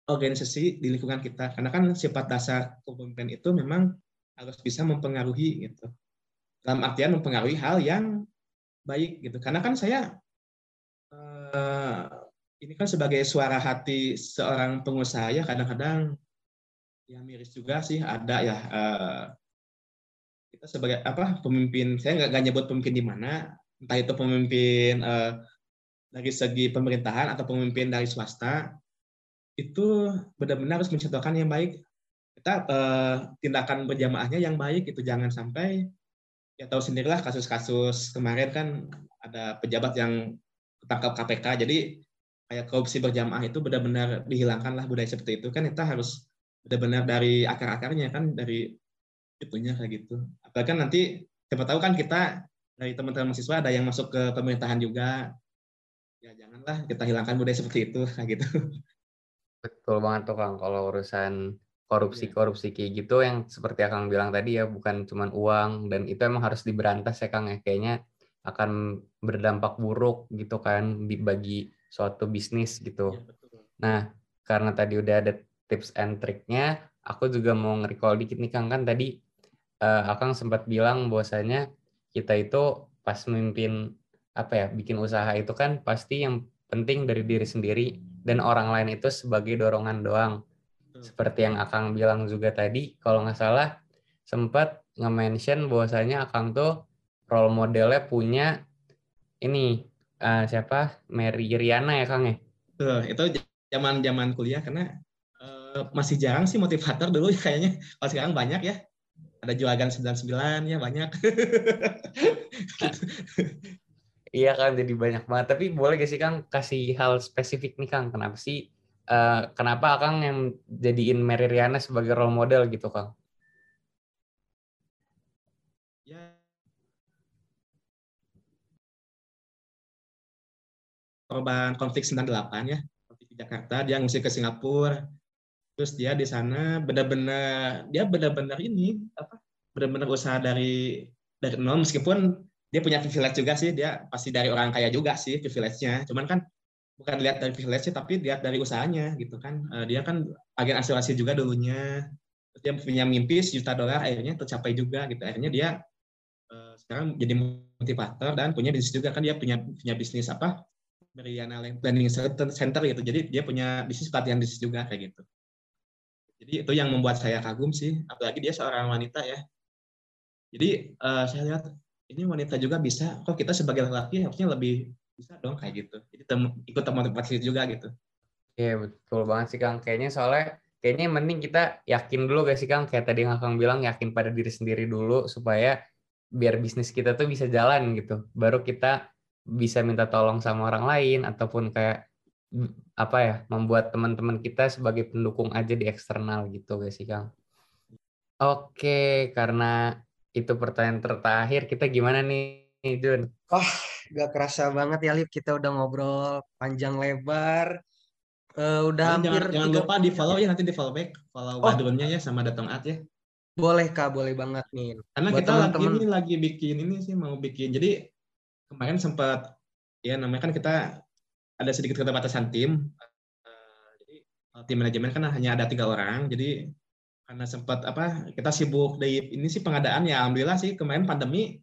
organisasi di lingkungan kita. Karena kan sifat dasar kepemimpinan itu memang harus bisa mempengaruhi gitu. Dalam artian mempengaruhi hal yang baik gitu. Karena kan saya uh, ini kan sebagai suara hati seorang pengusaha ya kadang-kadang ya miris juga sih ada ya uh, kita sebagai apa pemimpin saya nggak nyebut pemimpin di mana entah itu pemimpin uh, dari segi pemerintahan atau pemimpin dari swasta itu benar-benar harus mencontohkan yang baik. Kita uh, tindakan berjamaahnya yang baik itu jangan sampai ya tahu sendirilah kasus-kasus kemarin kan ada pejabat yang ketangkap KPK. Jadi kayak korupsi berjamaah itu benar-benar dihilangkan lah budaya seperti itu kan kita harus benar-benar dari akar-akarnya kan dari itunya kayak gitu. Apalagi kan nanti siapa tahu kan kita dari teman-teman mahasiswa ada yang masuk ke pemerintahan juga. Ya janganlah kita hilangkan budaya seperti itu kayak gitu. Betul banget tuh Kang kalau urusan korupsi-korupsi kayak gitu yang seperti Kang bilang tadi ya bukan cuma uang dan itu emang harus diberantas ya Kang ya kayaknya akan berdampak buruk gitu kan bagi suatu bisnis gitu. Ya, Nah, karena tadi udah ada tips and triknya, aku juga mau nge-recall dikit nih Kang kan tadi uh, Akang sempat bilang bahwasanya kita itu pas memimpin apa ya bikin usaha itu kan pasti yang penting dari diri sendiri dan orang lain itu sebagai dorongan doang. Seperti yang Akang bilang juga tadi, kalau nggak salah sempat nge-mention bahwasanya Akang tuh role modelnya punya ini uh, siapa Mary Riana ya Kang ya? Tuh, itu zaman zaman kuliah karena uh, masih jarang sih motivator dulu kayaknya. Kalau sekarang banyak ya ada jualan 99 ya banyak. iya kan jadi banyak banget. Tapi boleh gak sih Kang kasih hal spesifik nih Kang? Kenapa sih uh, kenapa Kang yang jadiin Mary Riana sebagai role model gitu Kang? Korban konflik 98 ya, konflik di Jakarta, dia ngusir ke Singapura, terus dia di sana benar-benar dia benar-benar ini apa benar-benar usaha dari dari nol. Meskipun dia punya privilege juga sih dia pasti dari orang kaya juga sih privilege-nya. Cuman kan bukan lihat dari privilege tapi lihat dari usahanya gitu kan. Uh, dia kan agen asuransi juga dulunya. Terus dia punya mimpi sejuta dolar akhirnya tercapai juga gitu. Akhirnya dia uh, sekarang jadi motivator dan punya bisnis juga kan. Dia punya punya bisnis apa Meridiana Planning Center gitu jadi dia punya bisnis pelatihan bisnis juga kayak gitu jadi itu yang membuat saya kagum sih, apalagi dia seorang wanita ya. Jadi uh, saya lihat ini wanita juga bisa, kok kita sebagai laki harusnya lebih bisa dong kayak gitu. Jadi tem ikut termotivasi juga gitu. Iya betul banget sih Kang. Kayaknya soalnya kayaknya mending kita yakin dulu gak sih Kang? Kayak tadi yang Kang bilang yakin pada diri sendiri dulu supaya biar bisnis kita tuh bisa jalan gitu. Baru kita bisa minta tolong sama orang lain ataupun kayak apa ya membuat teman-teman kita sebagai pendukung aja di eksternal gitu guys sih Kang. Oke, karena itu pertanyaan terakhir kita gimana nih Jun? Oh, gak kerasa banget ya Lip kita udah ngobrol panjang lebar. Uh, udah hampir jangan, jangan lupa di follow ya nanti di follow back follow oh. Badrunnya ya sama Datang At ya. Boleh kak, boleh banget nih. Karena Buat kita temen -temen... lagi ini lagi bikin ini sih mau bikin. Jadi kemarin sempat ya namanya kan kita ada sedikit keterbatasan tim. Uh, jadi tim manajemen kan hanya ada tiga orang. Jadi karena sempat apa kita sibuk di ini sih pengadaan ya alhamdulillah sih kemarin pandemi.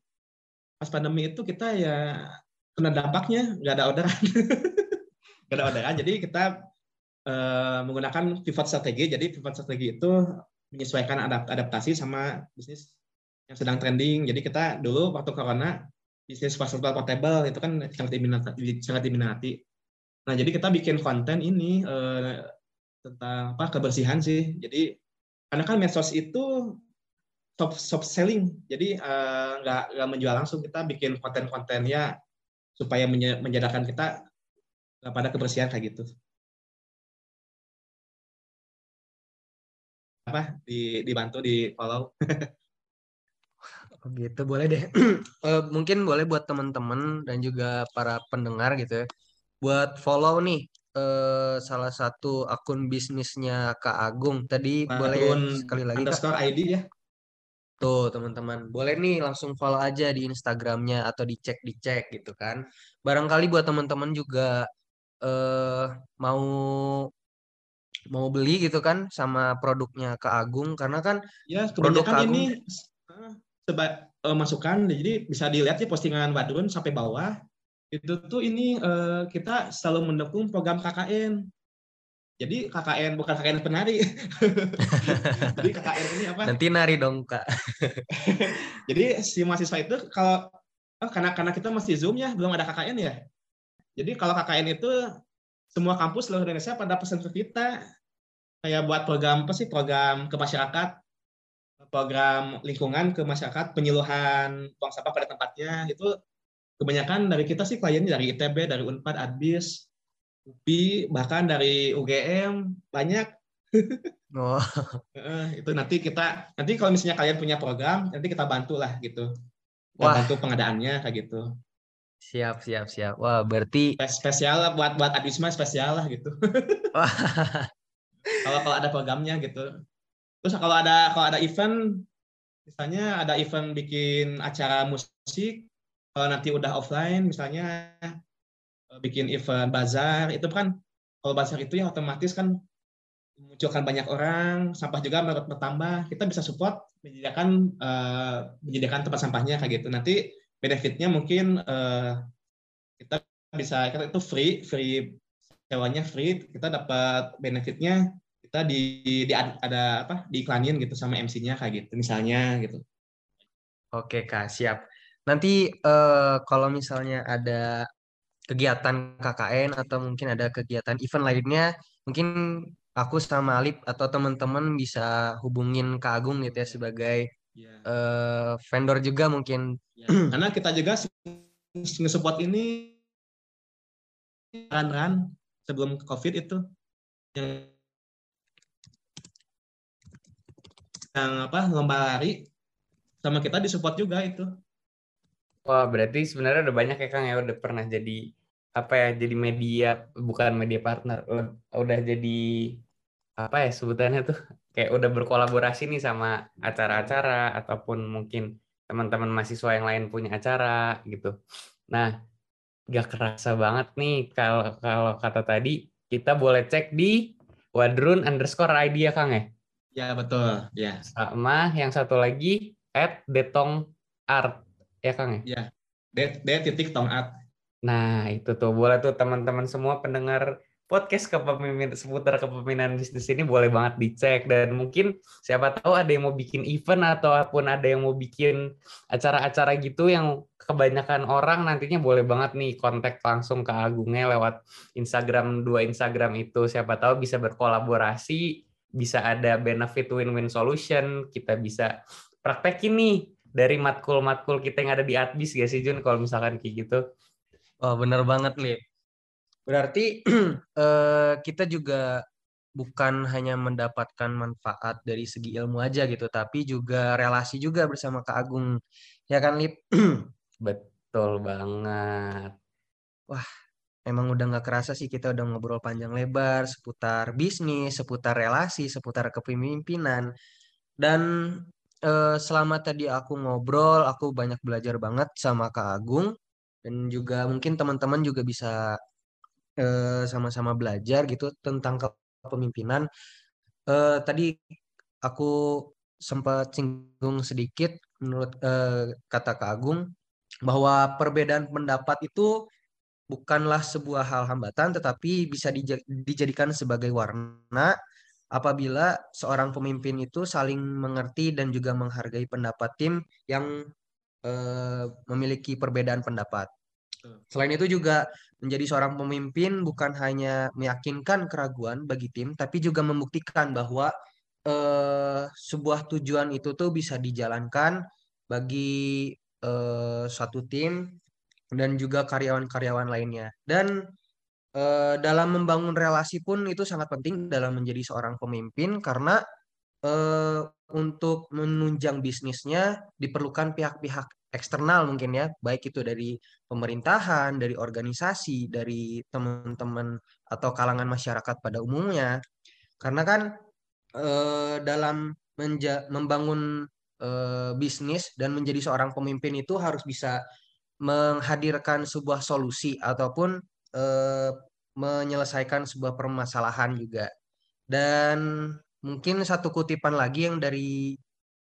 Pas pandemi itu kita ya kena dampaknya nggak ada orderan. Nggak ada orderan. Jadi kita uh, menggunakan pivot strategi. Jadi pivot strategi itu menyesuaikan adapt adaptasi sama bisnis yang sedang trending. Jadi kita dulu waktu corona bisnis pasar portable itu kan sangat diminati sangat diminati Nah, jadi kita bikin konten ini uh, tentang apa kebersihan sih. Jadi karena kan medsos itu soft, soft selling, jadi uh, nggak nggak menjual langsung. Kita bikin konten-kontennya supaya menjadikan kita pada kebersihan kayak gitu. Apa di dibantu di follow. Oh gitu boleh deh. uh, mungkin boleh buat teman-teman dan juga para pendengar gitu ya buat follow nih eh, salah satu akun bisnisnya Kak Agung. Tadi akun boleh sekali lagi underscore Kak. ID ya. Tuh teman-teman, boleh nih langsung follow aja di Instagramnya atau dicek dicek gitu kan. Barangkali buat teman-teman juga eh, mau mau beli gitu kan sama produknya Kak Agung karena kan ya produk Kak Agung ini uh, seba, uh, masukan jadi bisa dilihat sih postingan Badrun sampai bawah itu tuh ini uh, kita selalu mendukung program KKN. Jadi KKN bukan KKN penari. Jadi KKN ini apa? Nanti nari dong kak. Jadi si mahasiswa itu kalau oh, karena karena kita masih zoom ya belum ada KKN ya. Jadi kalau KKN itu semua kampus seluruh Indonesia pada pesan ke kita kayak buat program apa sih program ke masyarakat program lingkungan ke masyarakat penyuluhan buang sampah pada tempatnya itu kebanyakan dari kita sih kliennya dari ITB dari Unpad Adbis UPI bahkan dari UGM banyak. Oh, itu nanti kita nanti kalau misalnya kalian punya program nanti kita bantu lah gitu. Kita Wah. bantu pengadaannya kayak gitu. Siap, siap, siap. Wah, berarti Spes- spesial lah buat buat Adwisma spesial lah gitu. Kalau kalau ada programnya gitu terus kalau ada kalau ada event misalnya ada event bikin acara musik kalau nanti udah offline misalnya eh, bikin event bazar itu kan kalau bazar itu ya otomatis kan memunculkan banyak orang sampah juga ber- bertambah kita bisa support menyediakan eh, menyediakan tempat sampahnya kayak gitu. Nanti benefitnya mungkin eh, kita bisa kita itu free free sewanya free kita dapat benefitnya kita di, di ada apa diiklanin gitu sama MC-nya kayak gitu misalnya gitu Oke, Kak, siap. Nanti eh, kalau misalnya ada kegiatan KKN atau mungkin ada kegiatan event lainnya, mungkin aku sama Alip atau teman-teman bisa hubungin Kak Agung gitu ya sebagai ya, eh, vendor juga mungkin. ya. karena kita juga nge-support ini ran-ran sebelum covid itu yang yang apa lomba lari sama kita disupport juga itu Wah, berarti sebenarnya udah banyak ya Kang ya udah pernah jadi apa ya jadi media bukan media partner udah jadi apa ya sebutannya tuh kayak udah berkolaborasi nih sama acara-acara ataupun mungkin teman-teman mahasiswa yang lain punya acara gitu. Nah, gak kerasa banget nih kalau kalau kata tadi kita boleh cek di wadrun underscore ID ya Kang ya. Ya betul. Ya. Sama yang satu lagi at detong art ya Kang ya. D, D titik tong at Nah, itu tuh. Boleh tuh teman-teman semua pendengar podcast kepemimpinan seputar kepemimpinan bisnis ini boleh banget dicek. Dan mungkin siapa tahu ada yang mau bikin event ataupun ada yang mau bikin acara-acara gitu yang kebanyakan orang nantinya boleh banget nih kontak langsung ke Agungnya lewat Instagram dua Instagram itu. Siapa tahu bisa berkolaborasi bisa ada benefit win-win solution kita bisa praktekin nih dari matkul-matkul kita yang ada di Adbis gak sih Jun kalau misalkan kayak gitu Wah, bener banget, Lip. Berarti eh, kita juga bukan hanya mendapatkan manfaat dari segi ilmu aja gitu, tapi juga relasi juga bersama Kak Agung. Ya kan, Lip? Betul banget. Emang udah nggak kerasa sih kita udah ngobrol panjang lebar seputar bisnis, seputar relasi, seputar kepemimpinan. Dan eh, selama tadi aku ngobrol, aku banyak belajar banget sama Kak Agung. Dan juga mungkin teman-teman juga bisa eh, sama-sama belajar gitu tentang kepemimpinan. Eh, tadi aku sempat singgung sedikit menurut eh, kata Kak Agung bahwa perbedaan pendapat itu bukanlah sebuah hal hambatan, tetapi bisa dija- dijadikan sebagai warna apabila seorang pemimpin itu saling mengerti dan juga menghargai pendapat tim yang eh, memiliki perbedaan pendapat. Selain itu juga menjadi seorang pemimpin bukan hanya meyakinkan keraguan bagi tim, tapi juga membuktikan bahwa eh, sebuah tujuan itu tuh bisa dijalankan bagi eh, suatu tim dan juga karyawan-karyawan lainnya. Dan eh, dalam membangun relasi pun itu sangat penting dalam menjadi seorang pemimpin karena eh, untuk menunjang bisnisnya diperlukan pihak-pihak eksternal mungkin ya, baik itu dari pemerintahan, dari organisasi, dari teman-teman atau kalangan masyarakat pada umumnya. Karena kan eh, dalam membangun eh, bisnis dan menjadi seorang pemimpin itu harus bisa menghadirkan sebuah solusi ataupun eh, menyelesaikan sebuah permasalahan juga. Dan mungkin satu kutipan lagi yang dari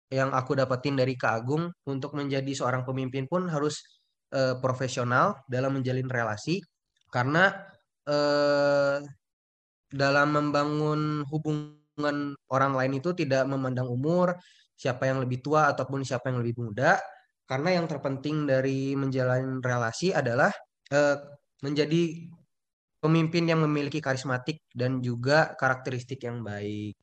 yang aku dapetin dari Kak Agung untuk menjadi seorang pemimpin pun harus eh, profesional dalam menjalin relasi karena eh, dalam membangun hubungan orang lain itu tidak memandang umur, siapa yang lebih tua ataupun siapa yang lebih muda, karena yang terpenting dari menjalin relasi adalah eh, menjadi pemimpin yang memiliki karismatik dan juga karakteristik yang baik.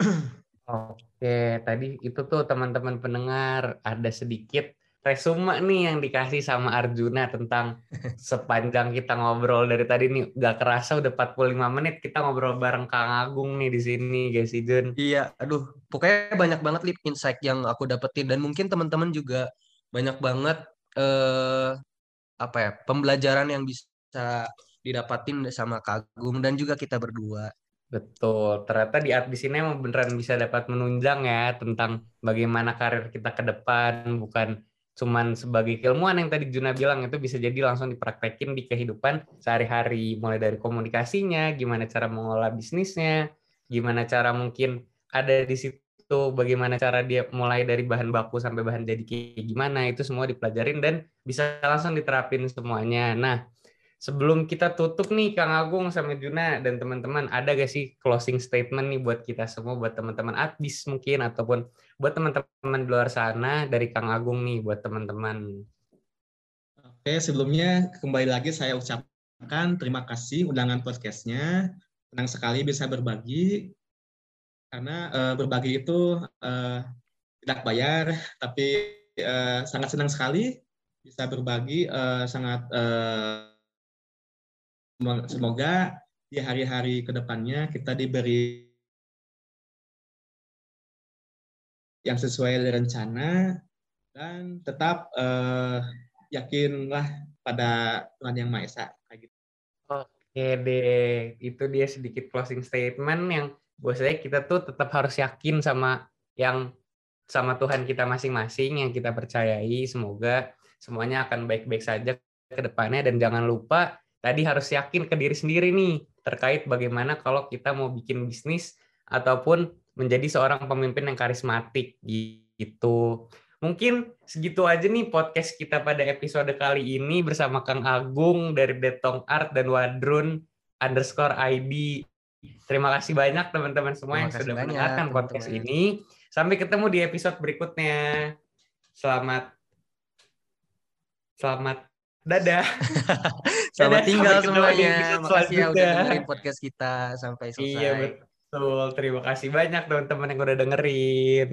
Oke, tadi itu tuh teman-teman pendengar ada sedikit resume nih yang dikasih sama Arjuna tentang sepanjang kita ngobrol dari tadi nih gak kerasa udah 45 menit kita ngobrol bareng Kang Agung nih di sini guys Jun. Iya, aduh, pokoknya banyak banget lip insight yang aku dapetin dan mungkin teman-teman juga banyak banget eh apa ya, pembelajaran yang bisa didapatin sama Kagum dan juga kita berdua. Betul, ternyata di art di sini emang beneran bisa dapat menunjang ya tentang bagaimana karir kita ke depan, bukan cuman sebagai ilmuwan yang tadi Juna bilang itu bisa jadi langsung dipraktekin di kehidupan sehari-hari, mulai dari komunikasinya, gimana cara mengolah bisnisnya, gimana cara mungkin ada di situ, bagaimana cara dia mulai dari bahan baku sampai bahan jadi kayak gimana, itu semua dipelajarin dan bisa langsung diterapin semuanya. Nah, sebelum kita tutup nih Kang Agung sama Juna dan teman-teman ada gak sih closing statement nih buat kita semua buat teman-teman Adbis mungkin ataupun buat teman-teman di luar sana dari Kang Agung nih buat teman-teman. Oke sebelumnya kembali lagi saya ucapkan terima kasih undangan podcastnya senang sekali bisa berbagi karena uh, berbagi itu uh, tidak bayar tapi uh, sangat senang sekali bisa berbagi uh, sangat uh, Semoga di hari-hari ke depannya kita diberi yang sesuai rencana dan tetap uh, yakinlah pada Tuhan Yang Maha Esa. gitu. Oke deh, itu dia sedikit closing statement yang buat saya kita tuh tetap harus yakin sama yang sama Tuhan kita masing-masing yang kita percayai. Semoga semuanya akan baik-baik saja ke depannya dan jangan lupa tadi harus yakin ke diri sendiri nih terkait bagaimana kalau kita mau bikin bisnis ataupun menjadi seorang pemimpin yang karismatik gitu. Mungkin segitu aja nih podcast kita pada episode kali ini bersama Kang Agung dari Detong Art dan Wadrun underscore ID. Terima kasih banyak teman-teman semua yang sudah mendengarkan podcast ini. Sampai ketemu di episode berikutnya. Selamat selamat Dadah. Selamat Dadah, tinggal semuanya. Makasih ya udah dengerin podcast kita sampai selesai. Iya betul. Terima kasih banyak teman-teman yang udah dengerin.